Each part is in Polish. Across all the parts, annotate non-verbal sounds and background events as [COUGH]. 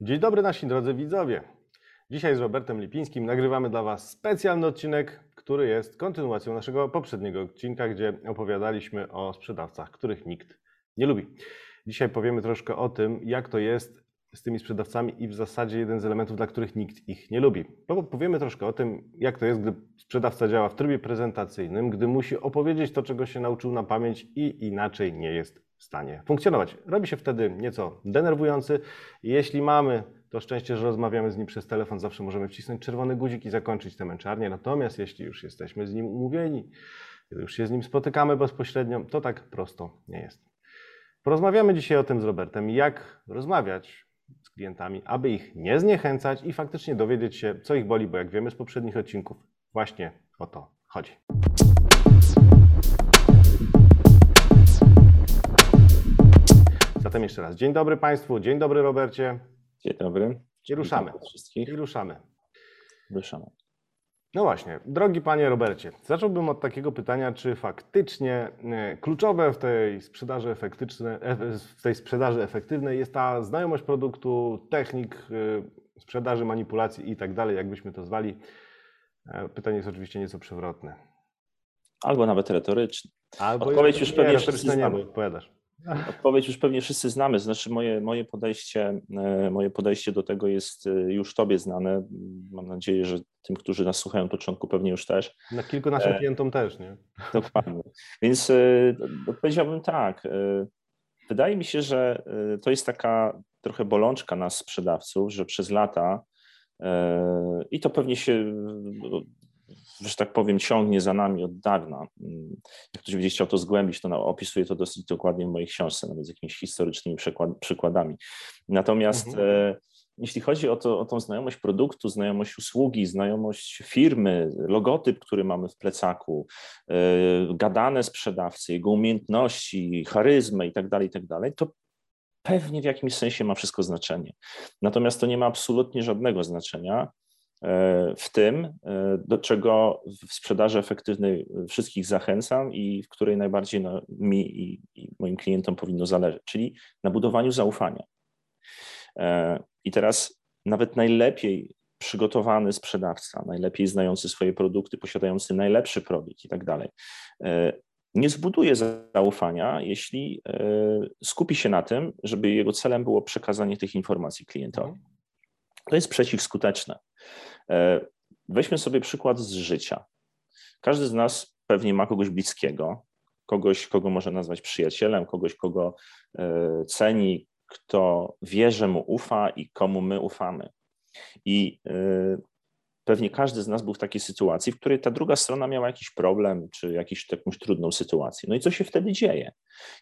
Dzień dobry nasi drodzy widzowie. Dzisiaj z Robertem Lipińskim nagrywamy dla Was specjalny odcinek, który jest kontynuacją naszego poprzedniego odcinka, gdzie opowiadaliśmy o sprzedawcach, których nikt nie lubi. Dzisiaj powiemy troszkę o tym, jak to jest z tymi sprzedawcami i w zasadzie jeden z elementów, dla których nikt ich nie lubi. Powiemy troszkę o tym, jak to jest, gdy sprzedawca działa w trybie prezentacyjnym, gdy musi opowiedzieć to, czego się nauczył na pamięć i inaczej nie jest stanie funkcjonować. Robi się wtedy nieco denerwujący. Jeśli mamy to szczęście, że rozmawiamy z nim przez telefon, zawsze możemy wcisnąć czerwony guzik i zakończyć tę męczarnię. Natomiast jeśli już jesteśmy z nim umówieni, kiedy już się z nim spotykamy bezpośrednio, to tak prosto nie jest. Porozmawiamy dzisiaj o tym z Robertem, jak rozmawiać z klientami, aby ich nie zniechęcać i faktycznie dowiedzieć się, co ich boli, bo jak wiemy z poprzednich odcinków, właśnie o to chodzi. Zatem jeszcze raz dzień dobry Państwu, dzień dobry Robercie. Dzień dobry. I ruszamy. Wszystkich. I ruszamy. Ruszamy. No właśnie, drogi panie Robercie, zacząłbym od takiego pytania, czy faktycznie e, kluczowe w tej sprzedaży, efektycznej, w tej sprzedaży efektywnej jest ta znajomość produktu, technik e, sprzedaży, manipulacji i tak dalej, jakbyśmy to zwali. E, pytanie jest oczywiście nieco przewrotne. Albo nawet retoryczne. Albo Odpowiedź już pewnie nie, znamy. bo odpowiadasz. Odpowiedź już pewnie wszyscy znamy, znaczy moje, moje, podejście, moje podejście do tego jest już Tobie znane. Mam nadzieję, że tym, którzy nas słuchają od początku, pewnie już też. Na kilku naszym e, klientom też, nie? Dokładnie. Więc e, odpowiedziałbym tak. E, wydaje mi się, że e, to jest taka trochę bolączka nas sprzedawców, że przez lata e, i to pewnie się że tak powiem, ciągnie za nami od dawna. Mm, jak ktoś będzie chciał to zgłębić, to opisuję to dosyć dokładnie w mojej książce, nawet z jakimiś historycznymi przykładami. Natomiast mhm. e, jeśli chodzi o, to, o tą znajomość produktu, znajomość usługi, znajomość firmy, logotyp, który mamy w plecaku, e, gadane sprzedawcy, jego umiejętności, charyzmę itd., tak itd., tak to pewnie w jakimś sensie ma wszystko znaczenie. Natomiast to nie ma absolutnie żadnego znaczenia, w tym, e, do czego w sprzedaży efektywnej wszystkich zachęcam i w której najbardziej no, mi i, i moim klientom powinno zależeć, czyli na budowaniu zaufania. E, I teraz nawet najlepiej przygotowany sprzedawca, najlepiej znający swoje produkty, posiadający najlepszy produkt i tak dalej, nie zbuduje zaufania, jeśli skupi się na tym, żeby jego celem było przekazanie tych informacji klientowi. Mhm. To jest przeciwskuteczne. E, weźmy sobie przykład z życia. Każdy z nas pewnie ma kogoś bliskiego, kogoś, kogo może nazwać przyjacielem, kogoś, kogo e, ceni, kto wie, że mu ufa i komu my ufamy. I e, pewnie każdy z nas był w takiej sytuacji, w której ta druga strona miała jakiś problem, czy jakiś, jakąś trudną sytuację. No i co się wtedy dzieje?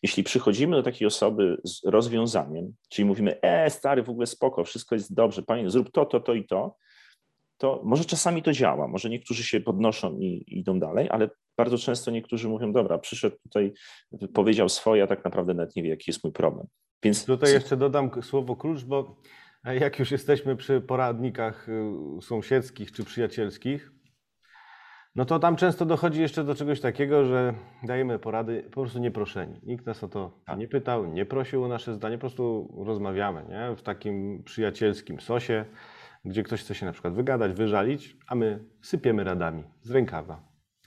Jeśli przychodzimy do takiej osoby z rozwiązaniem, czyli mówimy, e, stary, w ogóle spoko, wszystko jest dobrze, panie, zrób to, to, to i to, to może czasami to działa, może niektórzy się podnoszą i idą dalej, ale bardzo często niektórzy mówią, dobra, przyszedł tutaj, powiedział swoje, a tak naprawdę nawet nie wie, jaki jest mój problem. Więc tutaj jeszcze dodam słowo klucz, bo jak już jesteśmy przy poradnikach y, sąsiedzkich czy przyjacielskich, no to tam często dochodzi jeszcze do czegoś takiego, że dajemy porady po prostu nieproszeni. Nikt nas o to tak. nie pytał, nie prosił o nasze zdanie, po prostu rozmawiamy nie? w takim przyjacielskim sosie gdzie ktoś chce się na przykład wygadać, wyżalić, a my sypiemy radami z rękawa.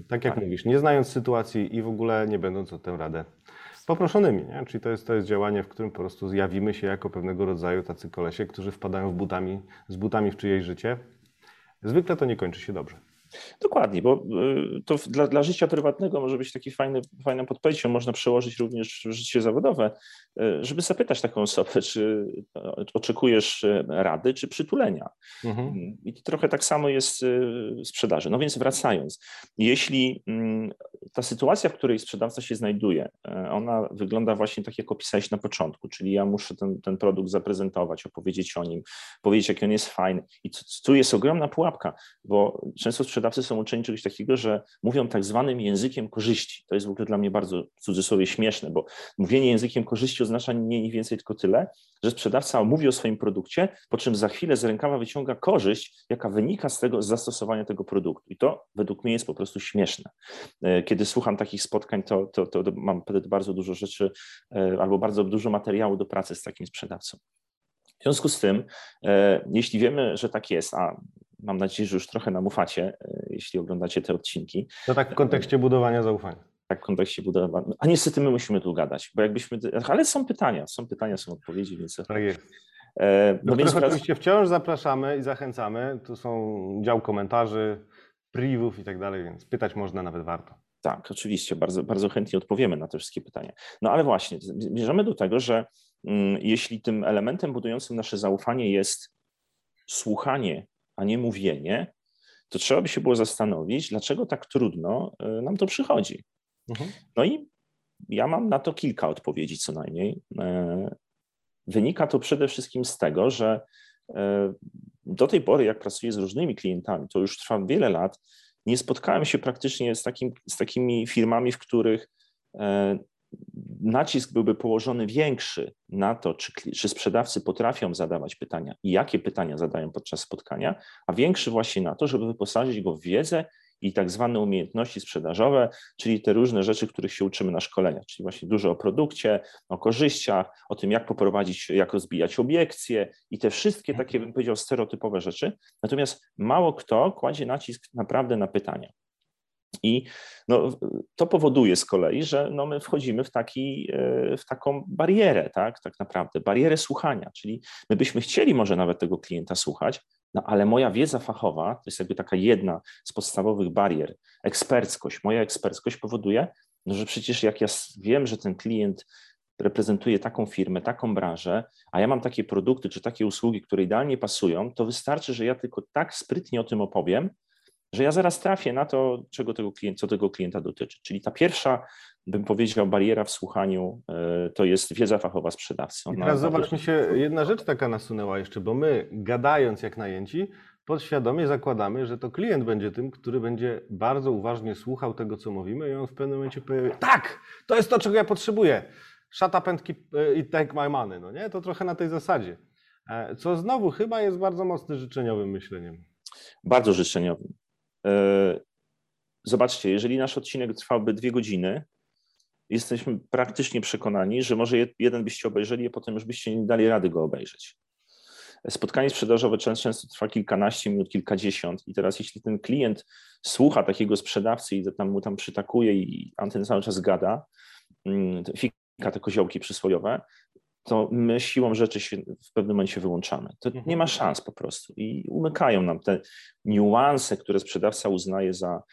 Tak jak tak. mówisz, nie znając sytuacji i w ogóle nie będąc o tę radę poproszonymi. Nie? Czyli to jest, to jest działanie, w którym po prostu zjawimy się jako pewnego rodzaju tacy kolesie, którzy wpadają w butami, z butami w czyjeś życie. Zwykle to nie kończy się dobrze. Dokładnie, bo y, to dla, dla życia prywatnego może być taki fajny, fajną podpowiedzią, można przełożyć również w życie zawodowe, y, żeby zapytać taką osobę, czy oczekujesz y, rady, czy przytulenia. Mhm. I to trochę tak samo jest w sprzedaży. No więc wracając, jeśli mm, ta sytuacja, w której sprzedawca się znajduje, ona wygląda właśnie tak, jak opisałeś na początku, czyli ja muszę ten, ten produkt zaprezentować, opowiedzieć o nim, powiedzieć, jak on jest fajny. I tu jest ogromna pułapka, bo często sprzedawcy są uczeni czegoś takiego, że mówią tak zwanym językiem korzyści. To jest w ogóle dla mnie bardzo w cudzysłowie śmieszne, bo mówienie językiem korzyści oznacza nie mniej więcej tylko tyle, że sprzedawca mówi o swoim produkcie, po czym za chwilę z rękawa wyciąga korzyść, jaka wynika z tego z zastosowania tego produktu. I to według mnie jest po prostu śmieszne. E, kiedy słucham takich spotkań, to, to, to mam wtedy bardzo dużo rzeczy e, albo bardzo dużo materiału do pracy z takim sprzedawcą. W związku z tym, e, jeśli wiemy, że tak jest, a mam nadzieję, że już trochę nam ufacie, e, jeśli oglądacie te odcinki. To tak w kontekście budowania zaufania. Tak w kontekście budowania. A niestety my musimy tu gadać, bo jakbyśmy. Ale są pytania, są pytania, są odpowiedzi, więc. Tak jest. E, no więc oczywiście wciąż zapraszamy i zachęcamy. Tu są dział komentarzy, privów i tak dalej, więc pytać można nawet warto. Tak, oczywiście, bardzo, bardzo chętnie odpowiemy na te wszystkie pytania. No ale właśnie, bierzemy do tego, że mm, jeśli tym elementem budującym nasze zaufanie jest słuchanie, a nie mówienie, to trzeba by się było zastanowić, dlaczego tak trudno y, nam to przychodzi. Mhm. No i ja mam na to kilka odpowiedzi co najmniej. E, wynika to przede wszystkim z tego, że e, do tej pory, jak pracuję z różnymi klientami, to już trwa wiele lat, nie spotkałem się praktycznie z, takim, z takimi firmami, w których e, nacisk byłby położony większy na to, czy, czy sprzedawcy potrafią zadawać pytania i jakie pytania zadają podczas spotkania, a większy właśnie na to, żeby wyposażyć go w wiedzę i tak zwane umiejętności sprzedażowe, czyli te różne rzeczy, których się uczymy na szkoleniach, czyli właśnie dużo o produkcie, o korzyściach, o tym, jak poprowadzić, jak rozbijać obiekcje i te wszystkie takie, bym powiedział, stereotypowe rzeczy. Natomiast mało kto kładzie nacisk naprawdę na pytania. I no, to powoduje z kolei, że no, my wchodzimy w, taki, e, w taką barierę, tak, tak naprawdę, barierę słuchania, czyli my byśmy chcieli może nawet tego klienta słuchać, no ale moja wiedza fachowa to jest jakby taka jedna z podstawowych barier. Eksperckość. Moja eksperckość powoduje, no, że przecież jak ja wiem, że ten klient reprezentuje taką firmę, taką branżę, a ja mam takie produkty czy takie usługi, które idealnie pasują, to wystarczy, że ja tylko tak sprytnie o tym opowiem, że ja zaraz trafię na to, czego tego klienta, co tego klienta dotyczy. Czyli ta pierwsza, bym powiedział, bariera w słuchaniu e, to jest wiedza fachowa sprzedawcy. I teraz zobacz, mi się jedna rzecz taka nasunęła jeszcze, bo my gadając jak najęci, podświadomie zakładamy, że to klient będzie tym, który będzie bardzo uważnie słuchał tego, co mówimy i on w pewnym momencie powie, tak, to jest to, czego ja potrzebuję. Shut up and, keep, e, i take my money, no nie? To trochę na tej zasadzie. E, co znowu chyba jest bardzo mocno życzeniowym myśleniem. Bardzo życzeniowym. E, zobaczcie, jeżeli nasz odcinek trwałby dwie godziny, jesteśmy praktycznie przekonani, że może jeden byście obejrzeli, a potem już byście nie dali rady go obejrzeć. Spotkanie sprzedażowe często trwa kilkanaście minut, kilkadziesiąt i teraz jeśli ten klient słucha takiego sprzedawcy i tam mu tam przytakuje i anten cały czas gada, mm, fika te koziołki przysłowiowe, to my siłą rzeczy się w pewnym momencie wyłączamy. To mhm. nie ma szans po prostu i umykają nam te niuanse, które sprzedawca uznaje za,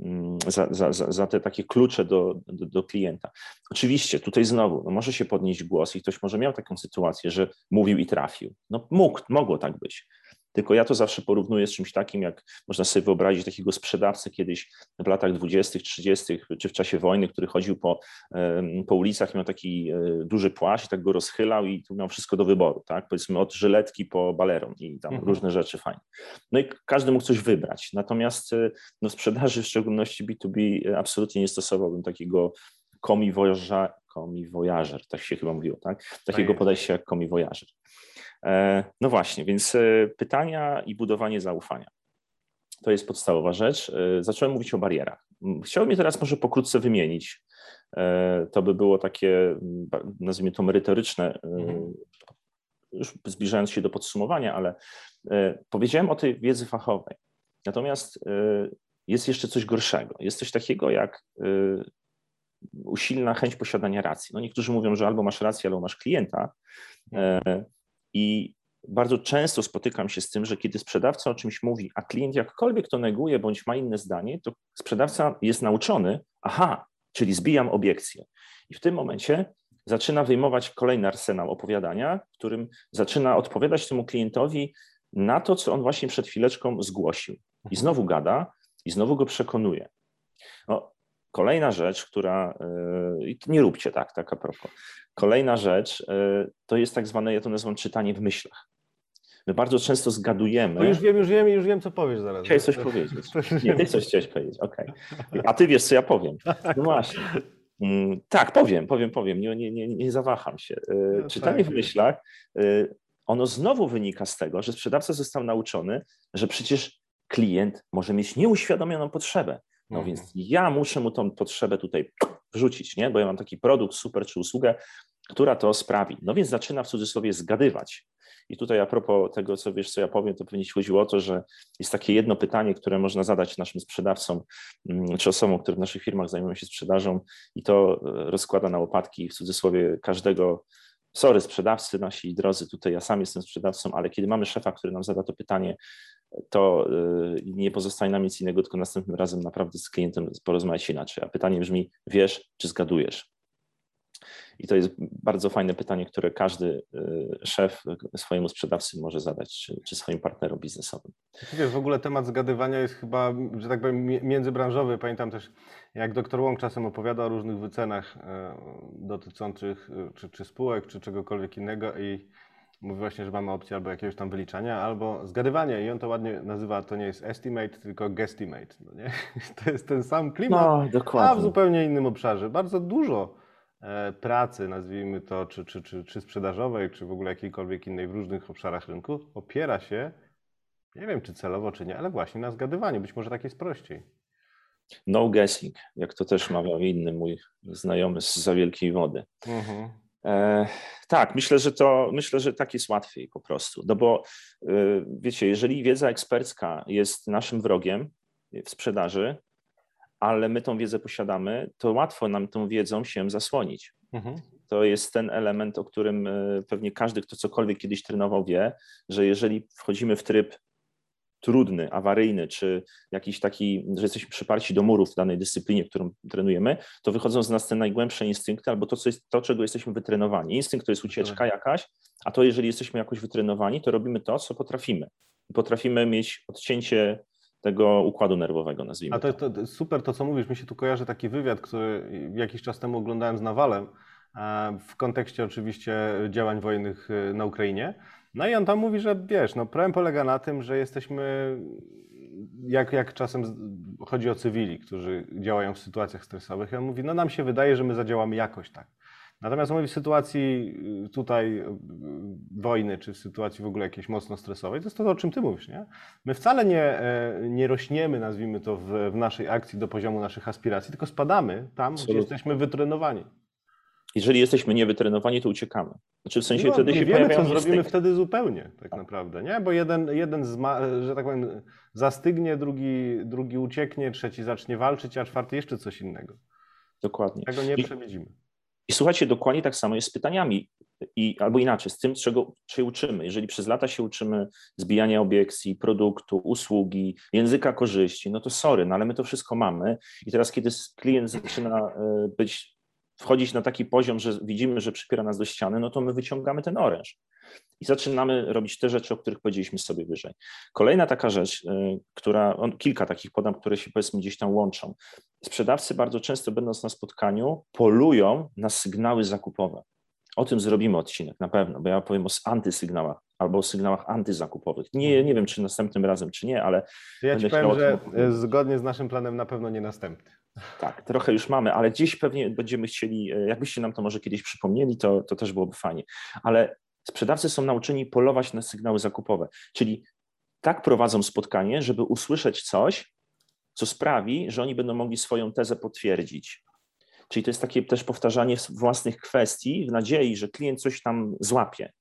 mm, za, za, za te takie klucze do, do, do klienta. Oczywiście tutaj znowu no może się podnieść głos i ktoś może miał taką sytuację, że mówił i trafił. No mógł, mogło tak być. Tylko ja to zawsze porównuję z czymś takim, jak można sobie wyobrazić takiego sprzedawcę kiedyś w latach 20., 30., czy w czasie wojny, który chodził po, po ulicach, miał taki e, duży płaszcz i tak go rozchylał i tu miał wszystko do wyboru, tak? Powiedzmy od żyletki po baleron i tam mhm. różne rzeczy fajne. No i każdy mógł coś wybrać. Natomiast e, no, w sprzedaży, w szczególności B2B, e, absolutnie nie stosowałbym takiego komi voyager, tak się chyba mówiło, tak? Takiego tak podejścia jak komi voyager. E, no właśnie, więc e, pytania i budowanie zaufania. To jest podstawowa rzecz. E, zacząłem mówić o barierach. Chciałbym je teraz może pokrótce wymienić. To by było takie, nazwijmy to merytoryczne, mhm. już zbliżając się do podsumowania, ale powiedziałem o tej wiedzy fachowej. Natomiast jest jeszcze coś gorszego. Jest coś takiego jak usilna chęć posiadania racji. No niektórzy mówią, że albo masz rację, albo masz klienta. Mhm. I bardzo często spotykam się z tym, że kiedy sprzedawca o czymś mówi, a klient jakkolwiek to neguje bądź ma inne zdanie, to sprzedawca jest nauczony, aha, czyli zbijam obiekcję. I w tym momencie zaczyna wyjmować kolejny arsenał opowiadania, w którym zaczyna odpowiadać temu klientowi na to, co on właśnie przed chwileczką zgłosił. I znowu gada, i znowu go przekonuje. No, Kolejna rzecz, która, yy, nie róbcie tak, tak a propos. Kolejna rzecz yy, to jest tak zwane, ja to nazywam czytanie w myślach. My bardzo często zgadujemy. No już wiem, już wiem, już wiem, co powiesz zaraz. Chciałeś coś powiedzieć. [LAUGHS] Nie, ty coś chciałeś powiedzieć, okej. Okay. A ty wiesz, co ja powiem. [LAUGHS] No właśnie. Mm, tak, powiem, powiem, powiem, nie, nie, nie, nie zawaham się. Yy, no czytanie tak. w myślach, ono znowu wynika z tego, że sprzedawca został nauczony, że przecież klient może mieć nieuświadomioną potrzebę. No mhm. więc ja muszę mu tą potrzebę tutaj wrzucić, nie? bo ja mam taki produkt super czy usługę, która to sprawi. No więc zaczyna w cudzysłowie zgadywać. I tutaj a propos tego, co wiesz, co ja powiem, to pewnie ci chodziło o to, że jest takie jedno pytanie, które można zadać naszym sprzedawcom mm, czy osobom, które w naszych firmach zajmują się sprzedażą i to e, rozkłada na łopatki w cudzysłowie każdego sorry, sprzedawcy nasi drodzy, tutaj ja sam jestem sprzedawcą, ale kiedy mamy szefa, który nam zada to pytanie, to e, nie pozostaje nam nic innego, tylko następnym razem naprawdę z klientem porozmawiać inaczej. A pytanie brzmi, wiesz czy zgadujesz? I to jest bardzo fajne pytanie, które każdy y, szef swojemu sprzedawcy może zadać, czy, czy swoim partnerom biznesowym. Wiesz, w ogóle temat zgadywania jest chyba, że tak powiem, międzybranżowy. Pamiętam też, jak doktor Łąk czasem opowiada o różnych wycenach e, dotyczących e, czy, czy spółek, czy czegokolwiek innego i mówi właśnie, że mamy opcję albo jakiegoś tam wyliczania, albo zgadywania i on to ładnie nazywa, to nie jest estimate, tylko guesstimate. No nie? [LAUGHS] To jest ten sam klimat, no, a w zupełnie innym obszarze. Bardzo dużo E, pracy, nazwijmy to, czy, czy, czy, czy sprzedażowej, czy w ogóle jakiejkolwiek innej w różnych obszarach rynku, opiera się, nie wiem czy celowo, czy nie, ale właśnie na zgadywaniu. Być może tak jest prościej. No guessing, jak to też mawiał inny mój znajomy z za wielkiej wody. Mhm. E, tak, myślę, że to myślę, że tak jest łatwiej po prostu. No bo e, wiecie, jeżeli wiedza ekspercka jest naszym wrogiem w sprzedaży, ale my tą wiedzę posiadamy, to łatwo nam tą wiedzą się zasłonić. Mhm. To jest ten element, o którym e, pewnie każdy, kto cokolwiek kiedyś trenował, wie, że jeżeli wchodzimy w tryb trudny, awaryjny, czy jakiś taki, że jesteśmy przyparci do murów w danej dyscyplinie, którą trenujemy, to wychodzą z nas te najgłębsze instynkty, albo to, co jest, to czego jesteśmy wytrenowani. Instynkt to jest ucieczka jakaś, a to jeżeli jesteśmy jakoś wytrenowani, to robimy to, co potrafimy. Potrafimy mieć odcięcie tego układu nerwowego, nazwijmy A to, to. to super to, co mówisz. Mi się tu kojarzy taki wywiad, który jakiś czas temu oglądałem z Nawalem, e, w kontekście oczywiście działań wojennych e, na Ukrainie. No i on tam mówi, że wiesz, no problem polega na tym, że jesteśmy, jak, jak czasem chodzi o cywili, którzy działają w sytuacjach stresowych, i on mówi, no nam się wydaje, że my zadziałamy jakoś tak. Natomiast mówi w sytuacji y, tutaj y, wojny, czy w sytuacji w ogóle jakiejś mocno stresowej, to jest to, o czym ty mówisz, nie? My wcale nie, e, nie rośniemy, nazwijmy to, w, w naszej akcji do poziomu naszych aspiracji, tylko spadamy tam, Absolutnie. gdzie jesteśmy wytrenowani. Jeżeli jesteśmy niewytrenowani, to uciekamy. Znaczy w sensie no, wtedy się wiemy, co zrobimy wtedy zupełnie, tak naprawdę, nie? Bo jeden, jeden zma, że tak powiem, zastygnie, drugi, drugi ucieknie, trzeci zacznie walczyć, a czwarty jeszcze coś innego. Dokładnie. Tego nie przewidzimy. I słuchajcie, dokładnie tak samo jest z pytaniami. I, albo inaczej, z tym, czego się uczymy. Jeżeli przez lata się uczymy zbijania obiekcji, produktu, usługi, języka korzyści, no to sorry, no ale my to wszystko mamy. I teraz, kiedy klient zaczyna e, być, wchodzić na taki poziom, że widzimy, że przypiera nas do ściany, no to my wyciągamy ten oręż i zaczynamy robić te rzeczy, o których powiedzieliśmy sobie wyżej. Kolejna taka rzecz, y, która, kilka takich podam, które się powiedzmy gdzieś tam łączą. Sprzedawcy bardzo często będąc na spotkaniu polują na sygnały zakupowe. O tym zrobimy odcinek na pewno, bo ja powiem o antysygnałach albo o sygnałach antyzakupowych. Nie, nie wiem, czy następnym razem, czy nie, ale. Ja ci powiem, że zgodnie z naszym planem na pewno nie następny. Tak, trochę już mamy, ale gdzieś pewnie będziemy chcieli, e, jakbyście nam to może kiedyś przypomnieli, to, to też byłoby fajnie. Ale Sprzedawcy są nauczeni polować na sygnały zakupowe, czyli tak prowadzą spotkanie, żeby usłyszeć coś, co sprawi, że oni będą mogli swoją tezę potwierdzić. Czyli to jest takie też powtarzanie własnych kwestii w nadziei, że klient coś tam złapie.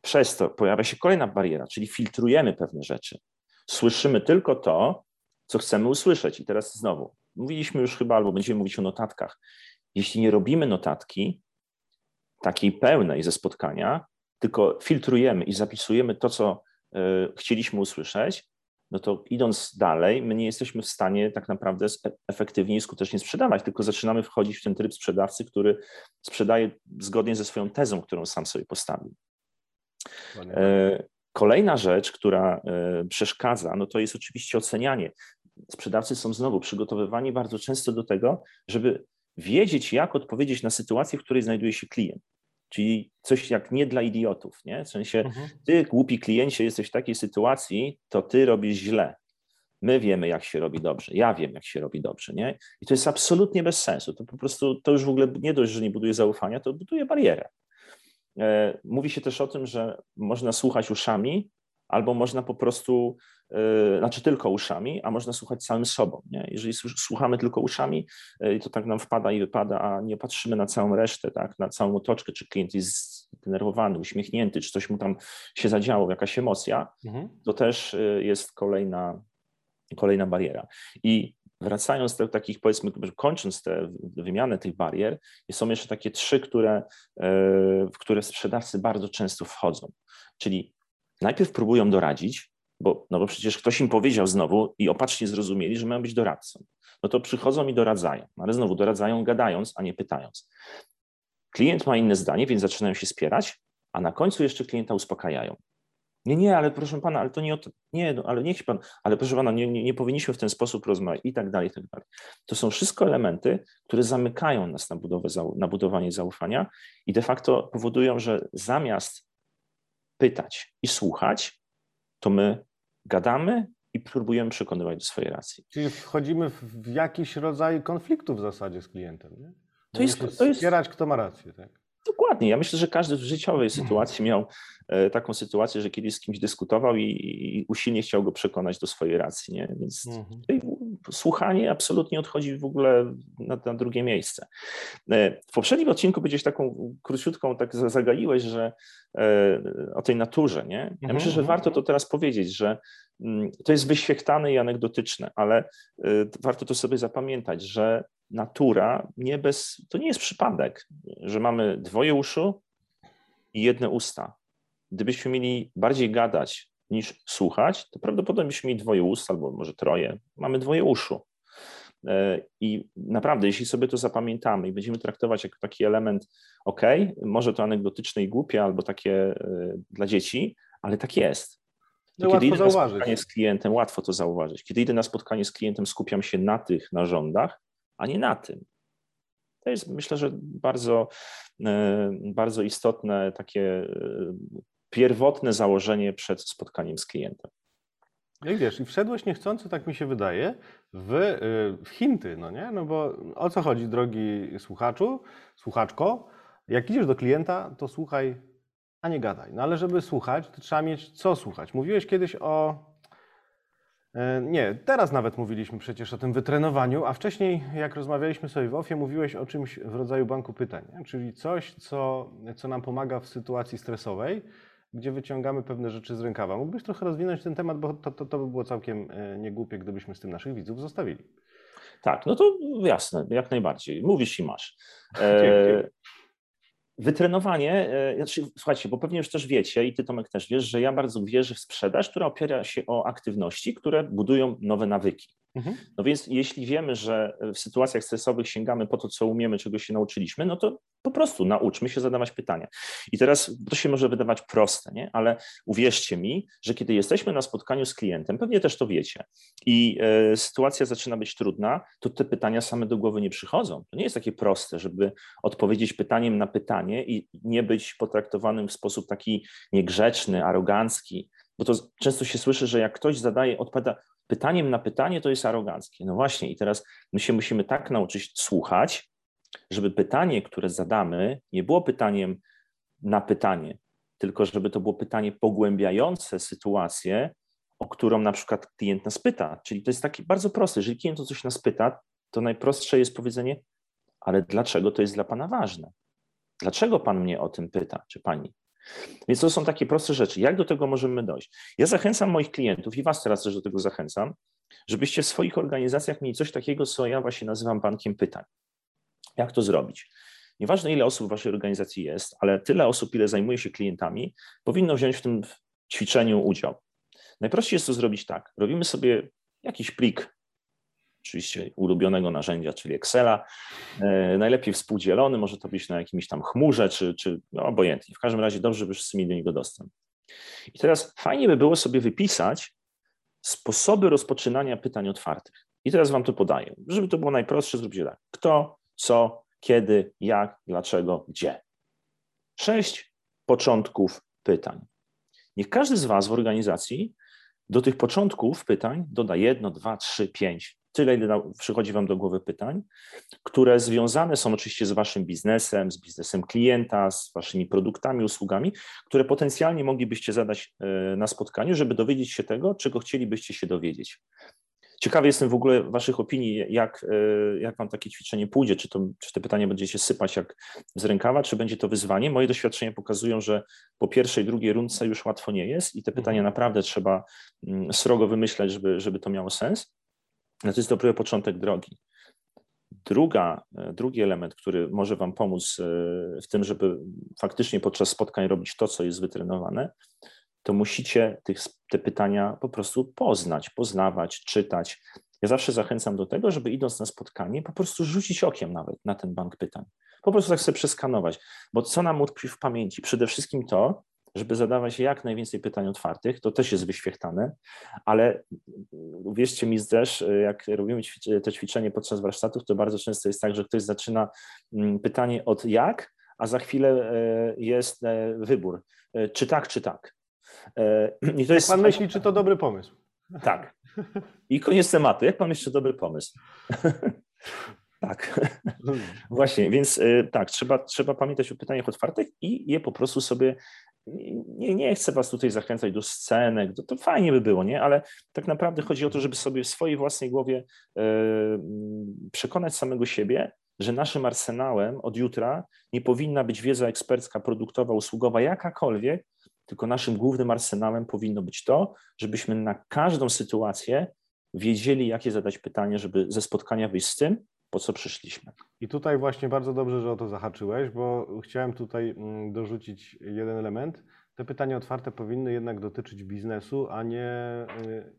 Przez to pojawia się kolejna bariera, czyli filtrujemy pewne rzeczy. Słyszymy tylko to, co chcemy usłyszeć. I teraz znowu, mówiliśmy już chyba, albo będziemy mówić o notatkach. Jeśli nie robimy notatki takiej pełnej ze spotkania, tylko filtrujemy i zapisujemy to, co e, chcieliśmy usłyszeć, no to idąc dalej, my nie jesteśmy w stanie tak naprawdę e, efektywnie i skutecznie sprzedawać, tylko zaczynamy wchodzić w ten tryb sprzedawcy, który sprzedaje zgodnie ze swoją tezą, którą sam sobie postawił. E, kolejna rzecz, która przeszkadza, no to jest oczywiście ocenianie. Sprzedawcy są znowu przygotowywani bardzo często do tego, żeby wiedzieć, jak odpowiedzieć na sytuację, w której znajduje się klient. Czyli coś jak nie dla idiotów, nie? W sensie, mhm. ty głupi kliencie jesteś w takiej sytuacji, to ty robisz źle. My wiemy, jak się robi dobrze. Ja wiem, jak się robi dobrze, nie? I to jest absolutnie bez sensu. To po prostu, to już w ogóle nie dość, że nie buduje zaufania, to buduje barierę. E, mówi się też o tym, że można słuchać uszami, albo można po prostu, yy, znaczy tylko uszami, a można słuchać całym sobą. Nie? Jeżeli słuchamy tylko uszami, yy, to tak nam wpada i wypada, a nie patrzymy na całą resztę, tak? na całą otoczkę, czy klient jest zdenerwowany, uśmiechnięty, czy coś mu tam się zadziało, jakaś emocja, mhm. to też yy, jest kolejna, kolejna bariera. I wracając do takich, powiedzmy, kończąc tę wymianę tych barier, są jeszcze takie trzy, które, w które sprzedawcy bardzo często wchodzą. Czyli najpierw próbują doradzić, bo, no bo przecież ktoś im powiedział znowu i opacznie zrozumieli, że mają być doradcą. No to przychodzą i doradzają, ale znowu doradzają gadając, a nie pytając. Klient ma inne zdanie, więc zaczynają się spierać, a na końcu jeszcze klienta uspokajają. Nie, nie, ale proszę pana, ale to nie o to, nie, no, ale niech pan, ale proszę pana, nie, nie, nie powinniśmy w ten sposób rozmawiać i tak dalej, i tak dalej. To są wszystko elementy, które zamykają nas na, budowę, na budowanie zaufania i de facto powodują, że zamiast pytać i słuchać, to my gadamy i próbujemy przekonywać do swojej racji. Czyli wchodzimy w jakiś rodzaj konfliktu w zasadzie z klientem, nie? To jest, to jest, wspierać, kto ma rację. Tak? Dokładnie. Ja myślę, że każdy w życiowej sytuacji miał e, taką sytuację, że kiedyś z kimś dyskutował i, i usilnie chciał go przekonać do swojej racji. Nie? Więc mhm. słuchanie absolutnie odchodzi w ogóle na, na, drugie miejsce. E, w poprzednim odcinku będziesz taką króciutką, tak zagaiłeś, że e, o tej naturze. Nie? Ja mhm. myślę, że mhm. warto to teraz powiedzieć, że mm, to jest wyświechtane i anegdotyczne, ale warto to sobie zapamiętać, że natura nie bez, to nie jest przypadek, że mamy dwoje uszu i jedne usta. Gdybyśmy mieli bardziej gadać niż słuchać, to prawdopodobnie byśmy mieli dwoje ust albo może troje. Mamy dwoje uszu. E, I naprawdę, jeśli sobie to zapamiętamy i będziemy traktować jako taki element, ok, może to anegdotyczne i głupie, albo takie e, dla dzieci, ale tak jest. No kiedy idę zauważyć. na spotkanie z klientem, łatwo to zauważyć. Kiedy idę na spotkanie z klientem, skupiam się na tych narządach, a nie na tym. To jest myślę, że bardzo, e, bardzo istotne takie e, pierwotne założenie przed spotkaniem z klientem. Jak wiesz, i wszedłeś niechcący, tak mi się wydaje, w, e, w hinty, no nie? No bo o co chodzi, drogi słuchaczu, słuchaczko? Jak idziesz do klienta, to słuchaj, a nie gadaj. No ale żeby słuchać, to trzeba mieć co słuchać. Mówiłeś kiedyś o nie, teraz nawet mówiliśmy przecież o tym wytrenowaniu, a wcześniej, jak rozmawialiśmy sobie w OFIE, mówiłeś o czymś w rodzaju banku pytań, czyli coś, co, co nam pomaga w sytuacji stresowej, gdzie wyciągamy pewne rzeczy z rękawa. Mógłbyś trochę rozwinąć ten temat, bo to, to, to by było całkiem e, niegłupie, gdybyśmy z tym naszych widzów zostawili. Tak, no to jasne, jak najbardziej. Mówisz i masz. E, [LAUGHS] Wytrenowanie, e, znaczy, słuchajcie, bo pewnie już też wiecie i ty Tomek też wiesz, że ja bardzo wierzę w sprzedaż, która opiera się o aktywności, które budują nowe nawyki. Mhm. No więc jeśli wiemy, że w sytuacjach stresowych sięgamy po to, co umiemy, czego się nauczyliśmy, no to po prostu nauczmy się zadawać pytania. I teraz to się może wydawać proste, nie? ale uwierzcie mi, że kiedy jesteśmy na spotkaniu z klientem, pewnie też to wiecie, i e, sytuacja zaczyna być trudna, to te pytania same do głowy nie przychodzą. To nie jest takie proste, żeby odpowiedzieć pytaniem na pytanie i nie być potraktowanym w sposób taki niegrzeczny, arogancki, bo to często się słyszy, że jak ktoś zadaje, odpowiada pytaniem na pytanie, to jest aroganckie. No właśnie, i teraz my się musimy tak nauczyć słuchać, żeby pytanie, które zadamy, nie było pytaniem na pytanie, tylko żeby to było pytanie pogłębiające sytuację, o którą na przykład klient nas pyta. Czyli to jest takie bardzo proste. Jeżeli klient o coś nas pyta, to najprostsze jest powiedzenie, ale dlaczego to jest dla Pana ważne? Dlaczego Pan mnie o tym pyta, czy Pani? Więc to są takie proste rzeczy. Jak do tego możemy dojść? Ja zachęcam moich klientów i Was teraz też do tego zachęcam, żebyście w swoich organizacjach mieli coś takiego, co ja właśnie nazywam bankiem pytań. Jak to zrobić? Nieważne, ile osób w Waszej organizacji jest, ale tyle osób, ile zajmuje się klientami, powinno wziąć w tym ćwiczeniu udział. Najprościej jest to zrobić tak. Robimy sobie jakiś plik oczywiście ulubionego narzędzia, czyli Excela. E, najlepiej współdzielony, może to być na jakimś tam chmurze, czy, czy no, obojętnie. W każdym razie dobrze, by wszyscy mieli do niego dostęp. I teraz fajnie by było sobie wypisać sposoby rozpoczynania pytań otwartych. I teraz Wam to podaję. Żeby to było najprostsze, zróbcie tak. Kto, co, kiedy, jak, dlaczego, gdzie. Sześć początków pytań. Niech każdy z Was w organizacji do tych początków pytań doda jedno, dwa, trzy, pięć tyle, ile przychodzi Wam do głowy pytań, które związane są oczywiście z Waszym biznesem, z biznesem klienta, z Waszymi produktami, usługami, które potencjalnie moglibyście zadać e, na spotkaniu, żeby dowiedzieć się tego, czego chcielibyście się dowiedzieć. Ciekawy jestem w ogóle Waszych opinii, jak, e, jak Wam takie ćwiczenie pójdzie, czy, to, czy te pytania będziecie sypać jak z rękawa, czy będzie to wyzwanie. Moje doświadczenia pokazują, że po pierwszej, drugiej rundce już łatwo nie jest i te pytania mhm. naprawdę trzeba mm, srogo wymyślać, żeby, żeby to miało sens. No to jest dobry początek drogi. Druga, e, drugi element, który może Wam pomóc e, w tym, żeby faktycznie podczas spotkań robić to, co jest wytrenowane, to musicie tych, te pytania po prostu poznać, poznawać, czytać. Ja zawsze zachęcam do tego, żeby idąc na spotkanie, po prostu rzucić okiem nawet na ten bank pytań. Po prostu tak sobie przeskanować, bo co nam utkwi w pamięci? Przede wszystkim to, żeby zadawać jak najwięcej pytań otwartych, to też jest wyświechtane, ale uwierzcie mi też, jak robimy te ćwiczenie podczas warsztatów, to bardzo często jest tak, że ktoś zaczyna mm, pytanie od jak, a za chwilę e, jest e, wybór, e, czy tak, czy tak. [CLEARS THROAT] I to jest... Pan myśli, czy to dobry pomysł? Tak. I koniec tematu. Jak pan myśli, czy dobry pomysł? [LAUGHS] Tak, właśnie, więc tak, trzeba, trzeba pamiętać o pytaniach otwartych i je po prostu sobie nie, nie chcę was tutaj zachęcać do scenek, to, to fajnie by było, nie? Ale tak naprawdę chodzi o to, żeby sobie w swojej własnej głowie e, przekonać samego siebie, że naszym arsenałem od jutra nie powinna być wiedza ekspercka, produktowa, usługowa, jakakolwiek, tylko naszym głównym arsenałem powinno być to, żebyśmy na każdą sytuację wiedzieli, jakie zadać pytanie, żeby ze spotkania wyjść z tym, po co przyszliśmy. I tutaj właśnie bardzo dobrze, że o to zahaczyłeś, bo chciałem tutaj mm, dorzucić jeden element. Te pytania otwarte powinny jednak dotyczyć biznesu, a nie y,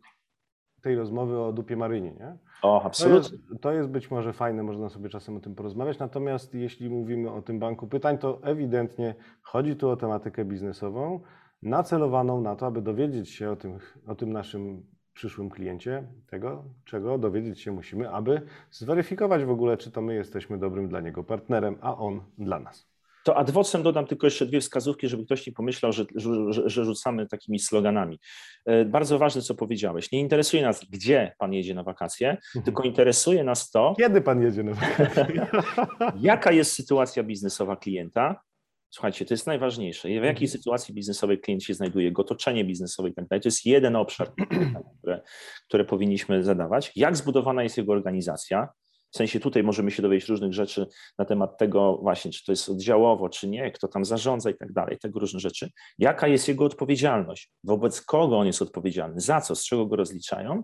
tej rozmowy o dupie Marynie. Nie? O, absolutnie. To jest, to jest być może fajne, można sobie czasem o tym porozmawiać, natomiast jeśli mówimy o tym banku pytań, to ewidentnie chodzi tu o tematykę biznesową, nacelowaną na to, aby dowiedzieć się o tym, o tym naszym przyszłym kliencie tego, czego dowiedzieć się musimy, aby zweryfikować w ogóle, czy to my jesteśmy dobrym dla niego partnerem, a on dla nas. To ad vocem dodam tylko jeszcze dwie wskazówki, żeby ktoś nie pomyślał, że, że, że, rzucamy takimi sloganami. E, bardzo ważne, co powiedziałeś. Nie interesuje nas, gdzie pan jedzie na wakacje, mhm. tylko interesuje nas to. Kiedy pan jedzie na wakacje? [LAUGHS] jaka jest sytuacja biznesowa klienta, Słuchajcie, to jest najważniejsze. W jakiej mhm. sytuacji biznesowej klient się znajduje, jego otoczenie biznesowe i tak dalej. To jest jeden obszar, [CLEARS THROAT] które, które powinniśmy zadawać. Jak zbudowana jest jego organizacja? W sensie tutaj możemy się dowiedzieć różnych rzeczy na temat tego właśnie, czy to jest oddziałowo, czy nie, kto tam zarządza i tak dalej, tego różne rzeczy. Jaka jest jego odpowiedzialność? Wobec kogo on jest odpowiedzialny? Za co? Z czego go rozliczają?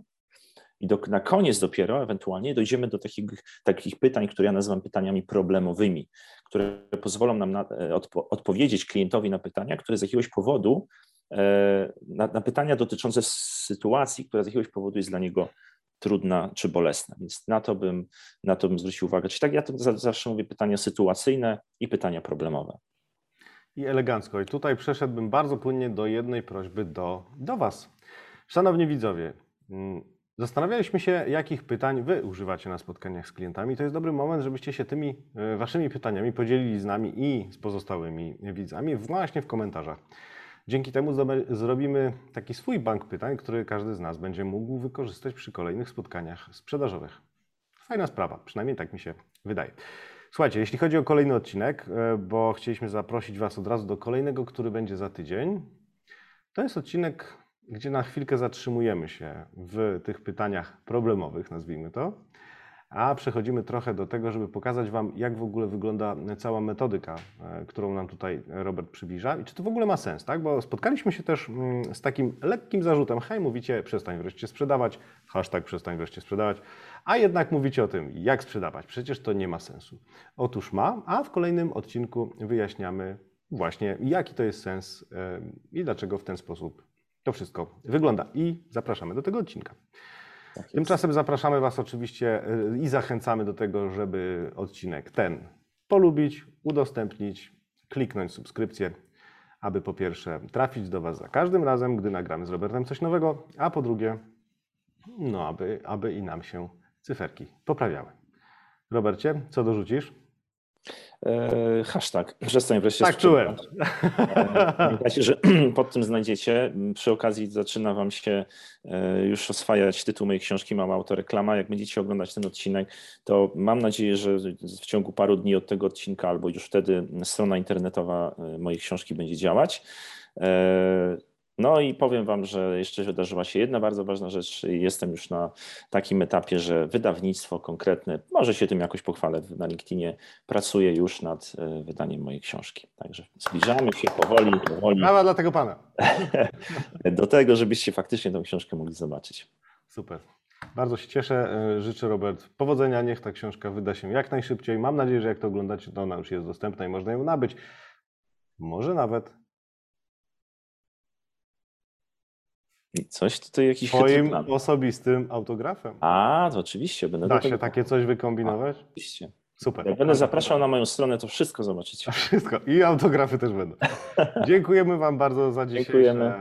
I do, na koniec dopiero ewentualnie dojdziemy do takich, takich pytań, które ja nazywam pytaniami problemowymi, które pozwolą nam na, e, odpo, odpowiedzieć klientowi na pytania, które z jakiegoś powodu, e, na, na pytania dotyczące sytuacji, która z jakiegoś powodu jest dla niego trudna czy bolesna. Więc na to bym, na to bym zwrócił uwagę. Czyli tak ja to zawsze mówię pytania sytuacyjne i pytania problemowe. I elegancko. I tutaj przeszedłbym bardzo płynnie do jednej prośby do, do Was. Szanowni widzowie, mm, Zastanawialiśmy się, jakich pytań Wy używacie na spotkaniach z klientami. To jest dobry moment, żebyście się tymi e, Waszymi pytaniami podzielili z nami i z pozostałymi widzami właśnie w komentarzach. Dzięki temu zrobimy taki swój bank pytań, który każdy z nas będzie mógł wykorzystać przy kolejnych spotkaniach sprzedażowych. Fajna sprawa, przynajmniej tak mi się wydaje. Słuchajcie, jeśli chodzi o kolejny odcinek, e, bo chcieliśmy zaprosić Was od razu do kolejnego, który będzie za tydzień, to jest odcinek gdzie na chwilkę zatrzymujemy się w tych pytaniach problemowych, nazwijmy to, a przechodzimy trochę do tego, żeby pokazać Wam, jak w ogóle wygląda cała metodyka, e, którą nam tutaj Robert przybliża i czy to w ogóle ma sens, tak? Bo spotkaliśmy się też mm, z takim lekkim zarzutem, hej, mówicie, przestań wreszcie sprzedawać, hashtag przestań wreszcie sprzedawać, a jednak mówicie o tym, jak sprzedawać. Przecież to nie ma sensu. Otóż ma, a w kolejnym odcinku wyjaśniamy właśnie, jaki to jest sens i dlaczego w ten sposób to wszystko wygląda i zapraszamy do tego odcinka. Tak Tymczasem zapraszamy Was oczywiście y, i zachęcamy do tego, żeby odcinek ten polubić, udostępnić, kliknąć subskrypcję, aby po pierwsze trafić do Was za każdym razem, gdy nagramy z Robertem coś nowego, a po drugie, no aby, aby i nam się cyferki poprawiały. Robercie, co dorzucisz? E, hashtag. Przestań wreszcie Tak czułem. sprzedawać. Pamiętajcie, że [CLEARS THROAT] pod tym znajdziecie. Przy okazji zaczyna Wam się e, już oswajać tytuł mojej książki Mała Autoreklama. Jak będziecie oglądać ten odcinek, to mam nadzieję, że w ciągu paru dni od tego odcinka albo już wtedy strona internetowa e, mojej książki będzie działać. No i powiem Wam, że jeszcze wydarzyła się jedna bardzo ważna rzecz. Jestem już na takim etapie, że wydawnictwo konkretne, może się tym jakoś pochwalę na LinkedInie, pracuje już nad e, wydaniem mojej książki. Także zbliżamy się powoli, powoli Brawa dla tego pana. [LAUGHS] do tego, żebyście faktycznie tę książkę mogli zobaczyć. Super. Bardzo się cieszę. E, Życzę Robert powodzenia. Niech ta książka wyda się jak najszybciej. Mam nadzieję, że jak to oglądacie, to ona już jest dostępna i można ją nabyć. Może nawet Coś tutaj jakiś twoim osobistym autografem. A, to oczywiście, będę Da tego się takie coś wykombinować? Oczywiście. Super. Jak będę zapraszał na moją stronę, to wszystko zobaczycie. [LAUGHS] Wszystko. I autografy też będą. [LAUGHS] Dziękujemy Wam bardzo za dzisiejsze, Dziękujemy.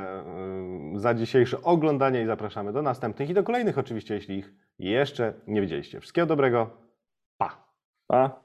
y, za dzisiejsze oglądanie i zapraszamy do następnych i do kolejnych oczywiście, jeśli ich jeszcze nie widzieliście. Wszystkiego dobrego. Pa! Pa.